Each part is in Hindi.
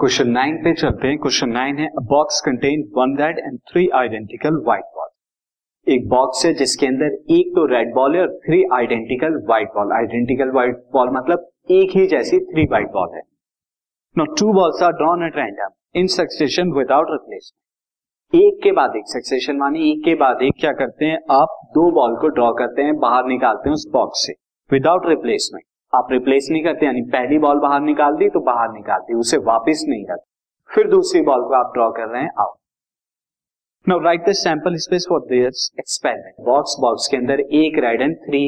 क्वेश्चन नाइन पे चलते हैं। क्वेश्चन नाइन है box contain one red and three identical white ball एक बॉक्स है जिसके अंदर एक तो रेड बॉल है और three identical white ball identical white ball मतलब एक ही जैसी थ्री व्हाइट बॉल है। No two balls are drawn at random in succession without replacement एक के बाद एक सक्सेशन मानी, एक के बाद एक क्या करते हैं? आप दो बॉल को ड्रॉ करते हैं, बाहर निकालते हैं उस बॉक्स से विदाउट रिप्लेसमेंट आप रिप्लेस नहीं करते, यानी पहली बॉल बाहर निकाल दी तो बाहर निकाल दी, उसे वापस नहीं करते फिर दूसरी बॉल को आप ड्रॉ कर रहे हैं out now write the sample space for this experiment box box के अंदर एक रेड एंड थ्री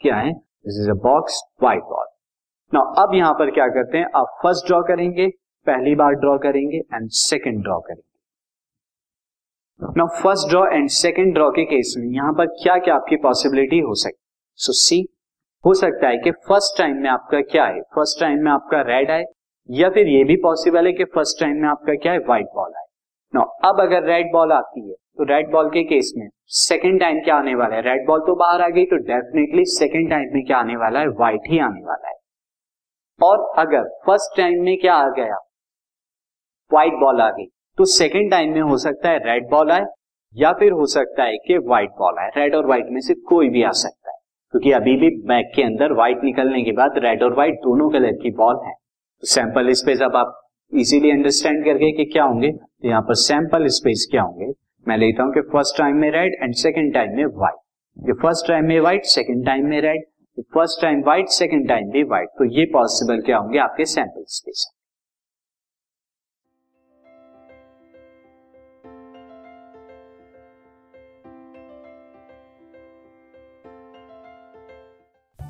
क्या है? This is a box white ball now अब यहाँ पर क्या करते हैं? आप फ़र्स्ट ड्रॉ करेंगे, पहली बार ड्रॉ करेंगे एंड सेकेंड ड्रॉ करेंगे। Now first draw and second draw के केस में यहाँ पर क्या क्या आपकी पॉसिबिलिटी हो सकती सो सी हो सकता है कि फ़र्स्ट टाइम में आपका क्या है? फ़र्स्ट टाइम में आपका रेड आए, या फिर ये भी पॉसिबल है कि फ़र्स्ट टाइम में आपका क्या है? व्हाइट बॉल आए। नो अब अगर रेड बॉल आती है तो रेड बॉल के केस में सेकेंड टाइम क्या आने वाला है? रेड बॉल तो बाहर आ गई तो डेफिनेटली सेकेंड टाइम में क्या आने वाला है? व्हाइट ही आने वाला है। और अगर फ़र्स्ट टाइम में क्या आ गया? व्हाइट बॉल आ गई तो सेकेंड टाइम में हो सकता है रेड बॉल आए, या फिर हो सकता है कि व्हाइट बॉल आए। रेड और व्हाइट में से कोई भी आ सकता है। क्योंकि अभी भी बैग के अंदर व्हाइट निकलने के बाद रेड और व्हाइट दोनों कलर की बॉल है। तो सैंपल स्पेस अब आप इजीली अंडरस्टैंड करके कि क्या होंगे। तो यहाँ पर सैंपल स्पेस क्या होंगे? मैं लेता हूँ कि फ़र्स्ट टाइम में रेड एंड सेकेंड टाइम में व्हाइट ये फ़र्स्ट टाइम में व्हाइट सेकेंड टाइम में red first time white second time में व्हाइट तो ये पॉसिबल क्या होंगे आपके sample space